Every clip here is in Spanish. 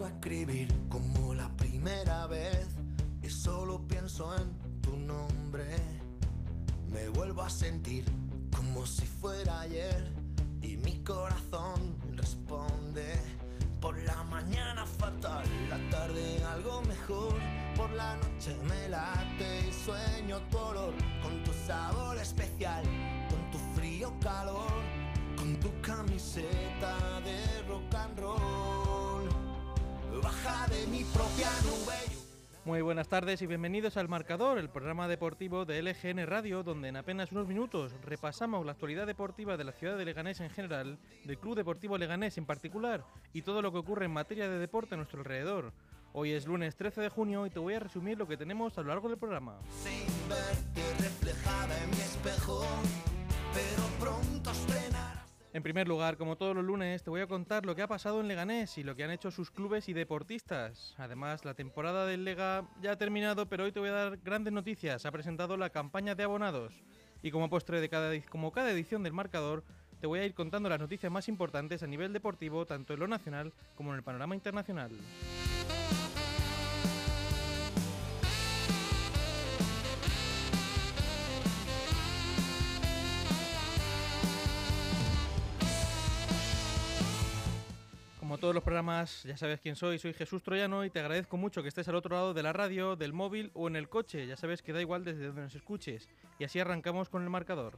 A escribir como la primera vez y solo pienso en tu nombre. Me vuelvo a sentir como si fuera ayer y mi corazón responde. Por la mañana fatal, la tarde algo mejor. Por la noche me late y sueño tu olor con tu sabor especial, con tu frío calor, con tu camiseta de rock and roll. Baja de mi propia nube. Muy buenas tardes y bienvenidos al Marcador, el programa deportivo de LGN Radio, donde en apenas unos minutos repasamos la actualidad deportiva de la ciudad de Leganés en general, del Club Deportivo Leganés en particular y todo lo que ocurre en materia de deporte a nuestro alrededor. Hoy es lunes 13 de junio y te voy a resumir lo que tenemos a lo largo del programa. Sin verte reflejada en mi espejo, pero pronto estrenarás. En primer lugar, como todos los lunes, te voy a contar lo que ha pasado en Leganés y lo que han hecho sus clubes y deportistas. Además, la temporada del Lega ya ha terminado, pero hoy te voy a dar grandes noticias. Ha presentado la campaña de abonados. Y como postre de cada, como cada edición del marcador, te voy a ir contando las noticias más importantes a nivel deportivo, tanto en lo nacional como en el panorama internacional. Todos los programas, ya sabes quién soy, soy Jesús Troyano y te agradezco mucho que estés al otro lado de la radio, del móvil o en el coche. Ya sabes que da igual desde donde nos escuches. Y así arrancamos con el marcador.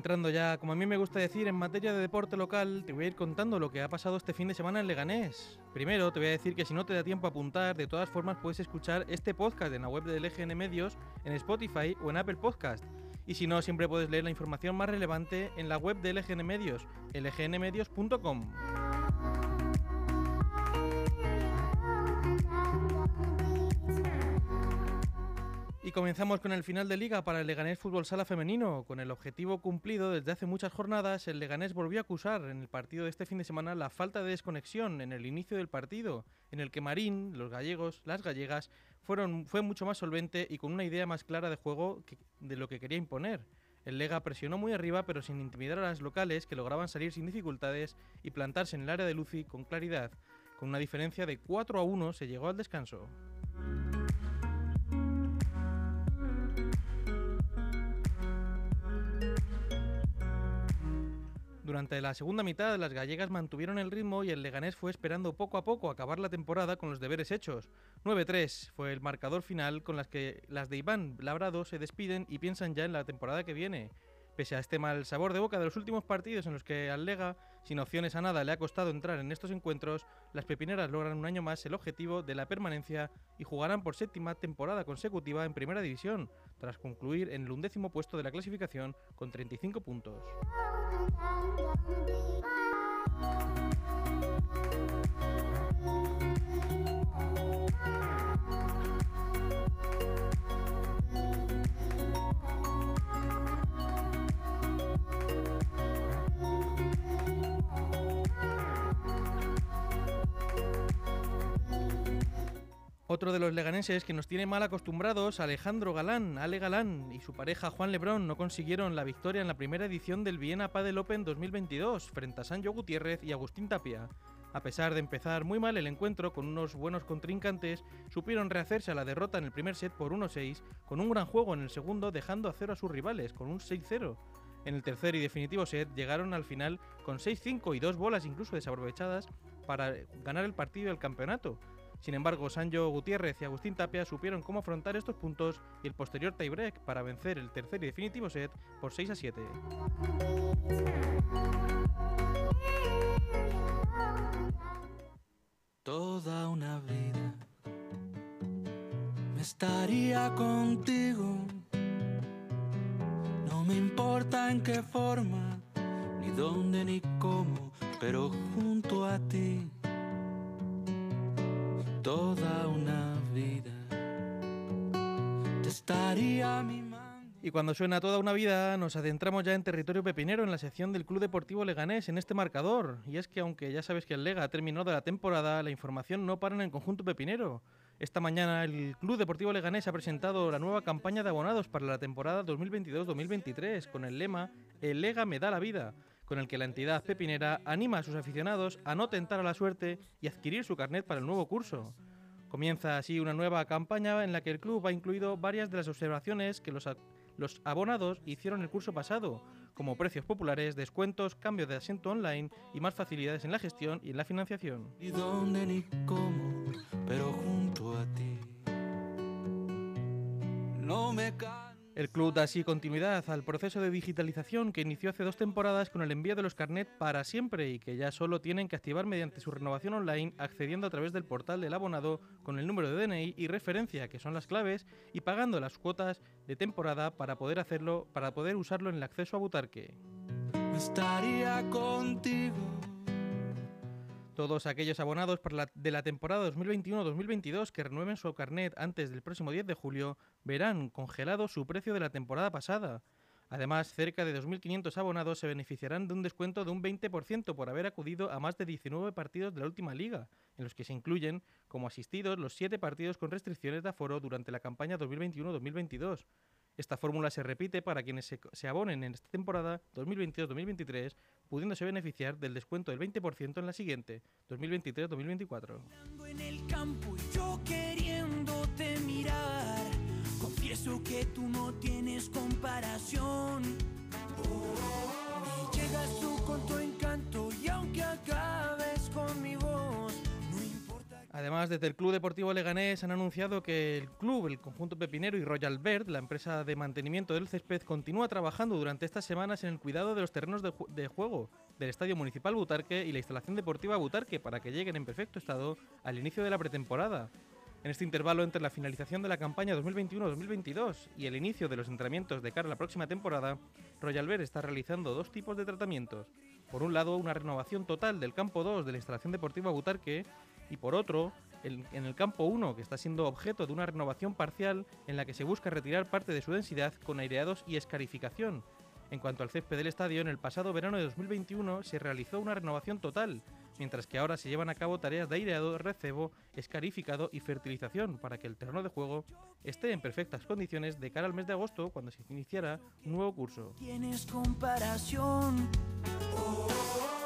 Entrando ya, como a mí me gusta decir, en materia de deporte local, te voy a ir contando lo que ha pasado este fin de semana en Leganés. Primero, te voy a decir que si no te da tiempo a apuntar, de todas formas puedes escuchar este podcast en la web del LGN Medios, en Spotify o en Apple Podcast. Y si no, siempre puedes leer la información más relevante en la web de LGN Medios, lgnmedios.com. Y comenzamos con el final de liga para el Leganés Fútbol Sala Femenino. Con el objetivo cumplido desde hace muchas jornadas, el Leganés volvió a acusar en el partido de este fin de semana la falta de desconexión en el inicio del partido, en el que Marín, los gallegos, las gallegas, fueron, fue mucho más solvente y con una idea más clara de juego de lo que quería imponer. El Lega presionó muy arriba pero sin intimidar a las locales que lograban salir sin dificultades y plantarse en el área de Lucy con claridad. Con una diferencia de 4 a 1 se llegó al descanso. Durante la segunda mitad, las gallegas mantuvieron el ritmo y el Leganés fue esperando poco a poco acabar la temporada con los deberes hechos. 9-3 fue el marcador final con las que las de Iván Labrado se despiden y piensan ya en la temporada que viene. Pese a este mal sabor de boca de los últimos partidos en los que al Lega, sin opciones a nada, le ha costado entrar en estos encuentros, las pepineras logran un año más el objetivo de la permanencia y jugarán por séptima temporada consecutiva en Primera División, tras concluir en el undécimo puesto de la clasificación con 35 puntos. Otro de los leganenses que nos tiene mal acostumbrados, Alejandro Galán, Ale Galán y su pareja Juan Lebrón no consiguieron la victoria en la primera edición del Viena Padel Open 2022 frente a Sancho Gutiérrez y Agustín Tapia. A pesar de empezar muy mal el encuentro con unos buenos contrincantes, supieron rehacerse a la derrota en el primer set por 1-6, con un gran juego en el segundo dejando a cero a sus rivales, con un 6-0. En el tercer y definitivo set llegaron al final con 6-5 y dos bolas incluso desaprovechadas para ganar el partido y el campeonato. Sin embargo, Sancho Gutiérrez y Agustín Tapia supieron cómo afrontar estos puntos y el posterior tiebreak para vencer el tercer y definitivo set por 6 a 7. Toda una vida me estaría contigo me importa en qué forma, ni dónde ni cómo, pero junto a ti toda una vida te estaría mimando. Y cuando suena toda una vida, nos adentramos ya en territorio pepinero en la sección del Club Deportivo Leganés en este marcador. Y es que aunque ya sabes que el Lega ha terminado la temporada, la información no para en el conjunto pepinero. Esta mañana el Club Deportivo Leganés ha presentado la nueva campaña de abonados para la temporada 2022-2023 con el lema El Lega me da la vida, con el que la entidad pepinera anima a sus aficionados a no tentar a la suerte y adquirir su carnet para el nuevo curso. Comienza así una nueva campaña en la que el club ha incluido varias de las observaciones que los, los abonados hicieron el curso pasado, como precios populares, descuentos, cambio de asiento online y más facilidades en la gestión y en la financiación. Ni dónde ni cómo, pero junto a ti. No me. El club da así continuidad al proceso de digitalización que inició hace dos temporadas con el envío de los carnet para siempre y que ya solo tienen que activar mediante su renovación online accediendo a través del portal del abonado con el número de DNI y referencia que son las claves y pagando las cuotas de temporada para poder hacerlo para poder usarlo en el acceso a Butarque. estaría contigo. Todos aquellos abonados de la temporada 2021-2022 que renueven su carnet antes del próximo 10 de julio verán congelado su precio de la temporada pasada. Además, cerca de 2.500 abonados se beneficiarán de un descuento de un 20% por haber acudido a más de 19 partidos de la última liga, en los que se incluyen como asistidos los 7 partidos con restricciones de aforo durante la campaña 2021-2022. Esta fórmula se repite para quienes se, se abonen en esta temporada 2022-2023, pudiéndose beneficiar del descuento del 20% en la siguiente, 2023-2024. Ando en el campo y yo queriéndote mirar. Confieso que tú no tienes comparación. Y llegas tú con tu encanto y aunque acabes con Además, desde el Club Deportivo Leganés han anunciado que el club, el conjunto pepinero y Royal Bird, la empresa de mantenimiento del césped, continúa trabajando durante estas semanas en el cuidado de los terrenos de, ju- de juego del Estadio Municipal Butarque y la instalación deportiva Butarque para que lleguen en perfecto estado al inicio de la pretemporada. En este intervalo entre la finalización de la campaña 2021-2022 y el inicio de los entrenamientos de cara a la próxima temporada, Royal Bear está realizando dos tipos de tratamientos. Por un lado, una renovación total del campo 2 de la instalación deportiva Butarque y por otro, en el campo 1, que está siendo objeto de una renovación parcial en la que se busca retirar parte de su densidad con aireados y escarificación. En cuanto al césped del estadio, en el pasado verano de 2021 se realizó una renovación total, mientras que ahora se llevan a cabo tareas de aireado, recebo, escarificado y fertilización para que el terreno de juego esté en perfectas condiciones de cara al mes de agosto, cuando se iniciará un nuevo curso. Tienes comparación.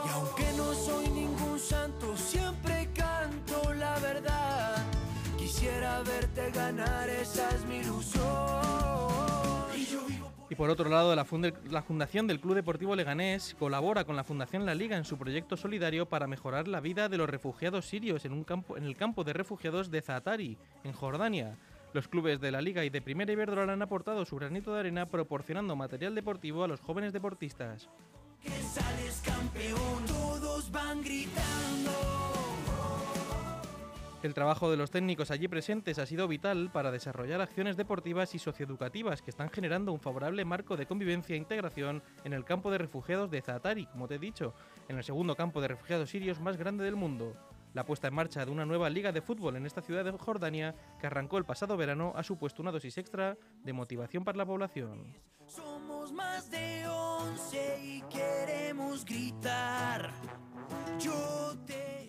Y aunque no soy ningún santo, siempre canto la verdad. Quisiera verte ganar, esa es mi ilusión. Y yo vivo Y por otro lado, la, Fundación del Club Deportivo Leganés colabora con la Fundación La Liga en su proyecto solidario para mejorar la vida de los refugiados sirios en, un campo, en el campo de refugiados de Zaatari, en Jordania. Los clubes de la Liga y de Primera Iberdrola han aportado su granito de arena proporcionando material deportivo a los jóvenes deportistas. que sales campeón. Todos van gritando. El trabajo de los técnicos allí presentes ha sido vital para desarrollar acciones deportivas y socioeducativas que están generando un favorable marco de convivencia e integración en el campo de refugiados de Zaatari, como te he dicho, en el segundo campo de refugiados sirios más grande del mundo. La puesta en marcha de una nueva liga de fútbol en esta ciudad de Jordania, que arrancó el pasado verano, ha supuesto una dosis extra de motivación para la población. Somos más de once y queremos gritar. Yo te.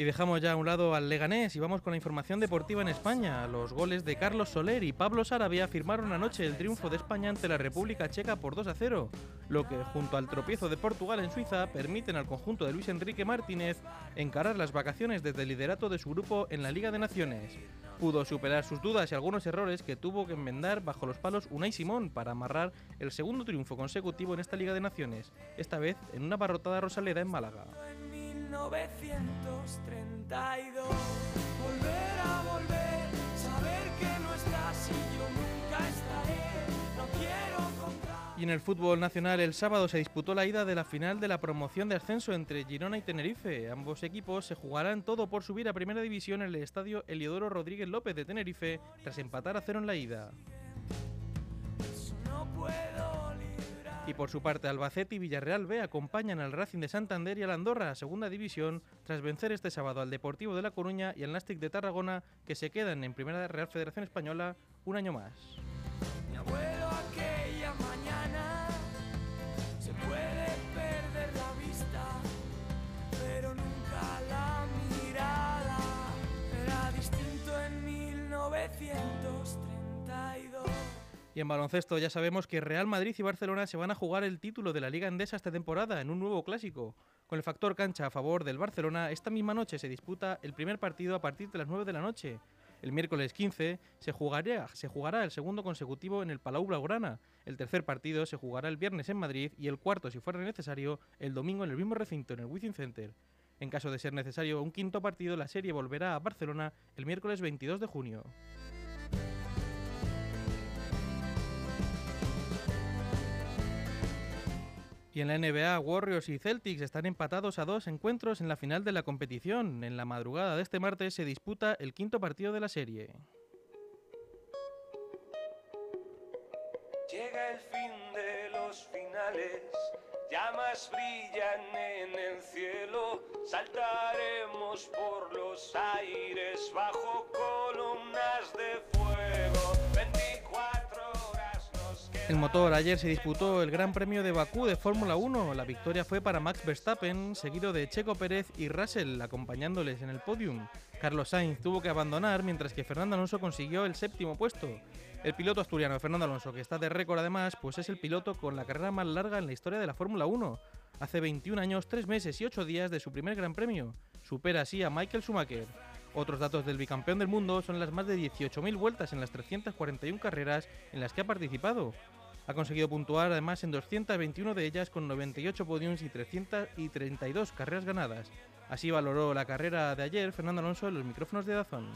Y dejamos ya a un lado al Leganés y vamos con la información deportiva en España. Los goles de Carlos Soler y Pablo Sarabia firmaron anoche el triunfo de España ante la República Checa por 2 a 0, lo que junto al tropiezo de Portugal en Suiza permiten al conjunto de Luis Enrique Martínez encarar las vacaciones desde el liderato de su grupo en la Liga de Naciones. Pudo superar sus dudas y algunos errores que tuvo que enmendar bajo los palos Unai Simón para amarrar el segundo triunfo consecutivo en esta Liga de Naciones, esta vez en una barrotada rosaleda en Málaga. En 1932. Volver a volver, saber que no estás y yo nunca estaré. No quiero contar. Y en el fútbol nacional el sábado se disputó la ida de la final de la promoción de ascenso entre Girona y Tenerife. Ambos equipos se jugarán todo por subir a primera división en el estadio Eliodoro Rodríguez López de Tenerife tras empatar a cero en la ida. Eso no puedo. Y por su parte Albacete y Villarreal B acompañan al Racing de Santander y al Andorra a segunda división tras vencer este sábado al Deportivo de La Coruña y al Nastic de Tarragona que se quedan en primera Real Federación Española un año más. En baloncesto ya sabemos que Real Madrid y Barcelona se van a jugar el título de la Liga Endesa esta temporada en un nuevo clásico. Con el factor cancha a favor del Barcelona, esta misma noche se disputa el primer partido a partir de las 9 de la noche. El miércoles 15 se jugará, se jugará el segundo consecutivo en el Palau Blaugrana. El tercer partido se jugará el viernes en Madrid y el cuarto, si fuera necesario, el domingo en el mismo recinto, en el Wizzing Center. En caso de ser necesario un quinto partido, la serie volverá a Barcelona el miércoles 22 de junio. Y en la NBA, Warriors y Celtics están empatados a dos encuentros en la final de la competición. En la madrugada de este martes se disputa el quinto partido de la serie. Llega el fin de los finales, llamas brillan en el cielo, saltaremos por los aires bajo columnas El motor ayer se disputó el Gran Premio de Bakú de Fórmula 1. La victoria fue para Max Verstappen, seguido de Checo Pérez y Russell acompañándoles en el podium. Carlos Sainz tuvo que abandonar mientras que Fernando Alonso consiguió el séptimo puesto. El piloto asturiano Fernando Alonso, que está de récord además, pues es el piloto con la carrera más larga en la historia de la Fórmula 1. Hace 21 años, 3 meses y 8 días de su primer Gran Premio. Supera así a Michael Schumacher. Otros datos del bicampeón del mundo son las más de 18.000 vueltas en las 341 carreras en las que ha participado. Ha conseguido puntuar además en 221 de ellas con 98 podiums y 332 carreras ganadas. Así valoró la carrera de ayer Fernando Alonso en los micrófonos de Dazón.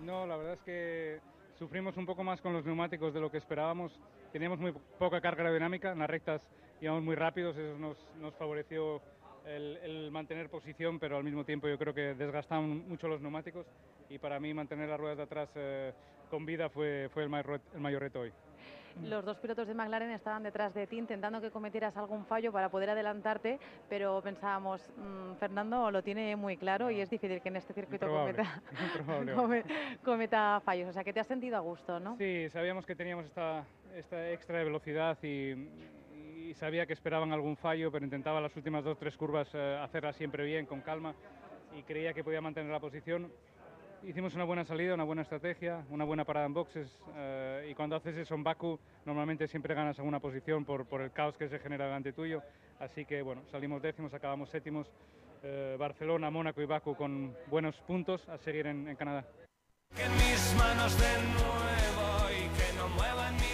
No, la verdad es que sufrimos un poco más con los neumáticos de lo que esperábamos. Teníamos muy po- poca carga aerodinámica, en las rectas íbamos muy rápidos, eso nos, nos favoreció el, el mantener posición, pero al mismo tiempo yo creo que desgastaban mucho los neumáticos y para mí mantener las ruedas de atrás eh, con vida fue, fue el, mayor, el mayor reto hoy. Los dos pilotos de McLaren estaban detrás de ti intentando que cometieras algún fallo para poder adelantarte, pero pensábamos, mm, Fernando lo tiene muy claro y es difícil que en este circuito Improbable, cometa, improbable. cometa fallos. O sea, que te has sentido a gusto, ¿no? Sí, sabíamos que teníamos esta, esta extra de velocidad y, y sabía que esperaban algún fallo, pero intentaba las últimas dos tres curvas eh, hacerlas siempre bien, con calma, y creía que podía mantener la posición. Hicimos una buena salida, una buena estrategia, una buena parada en boxes, eh, y cuando haces eso en Baku, normalmente siempre ganas alguna posición por, por el caos que se genera delante tuyo. Así que bueno, salimos décimos, acabamos séptimos. eh, Barcelona, Mónaco y Baku con buenos puntos a seguir en- en Canadá. Que mis manos de nuevo y que no muevan mis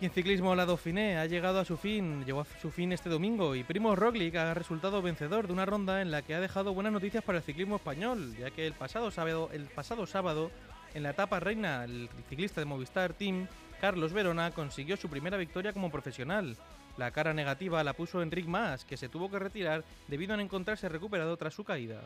Y en ciclismo la Dauphiné ha llegado a su fin, llegó a su fin este domingo y Primo Roglic ha resultado vencedor de una ronda en la que ha dejado buenas noticias para el ciclismo español, ya que el pasado sábado, en la etapa reina, el ciclista de Movistar Team, Carlos Verona, consiguió su primera victoria como profesional. La cara negativa la puso Enric Mas, que se tuvo que retirar debido a no encontrarse recuperado tras su caída.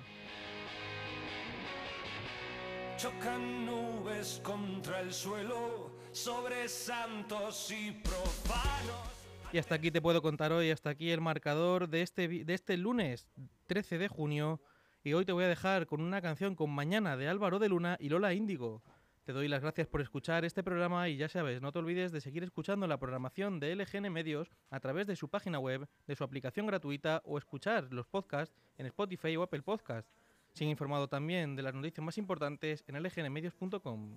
Chocan nubes contra el suelo sobre santos y profanos. Y hasta aquí te puedo contar hoy, hasta aquí el marcador de este, de este lunes 13 de junio. Y hoy te voy a dejar con una canción con Mañana de Álvaro de Luna y Lola Índigo. Te doy las gracias por escuchar este programa y ya sabes, no te olvides de seguir escuchando la programación de LGN Medios a través de su página web, de su aplicación gratuita o escuchar los podcasts en Spotify o Apple Podcast. Sigue informado también de las noticias más importantes en lgnmedios.com.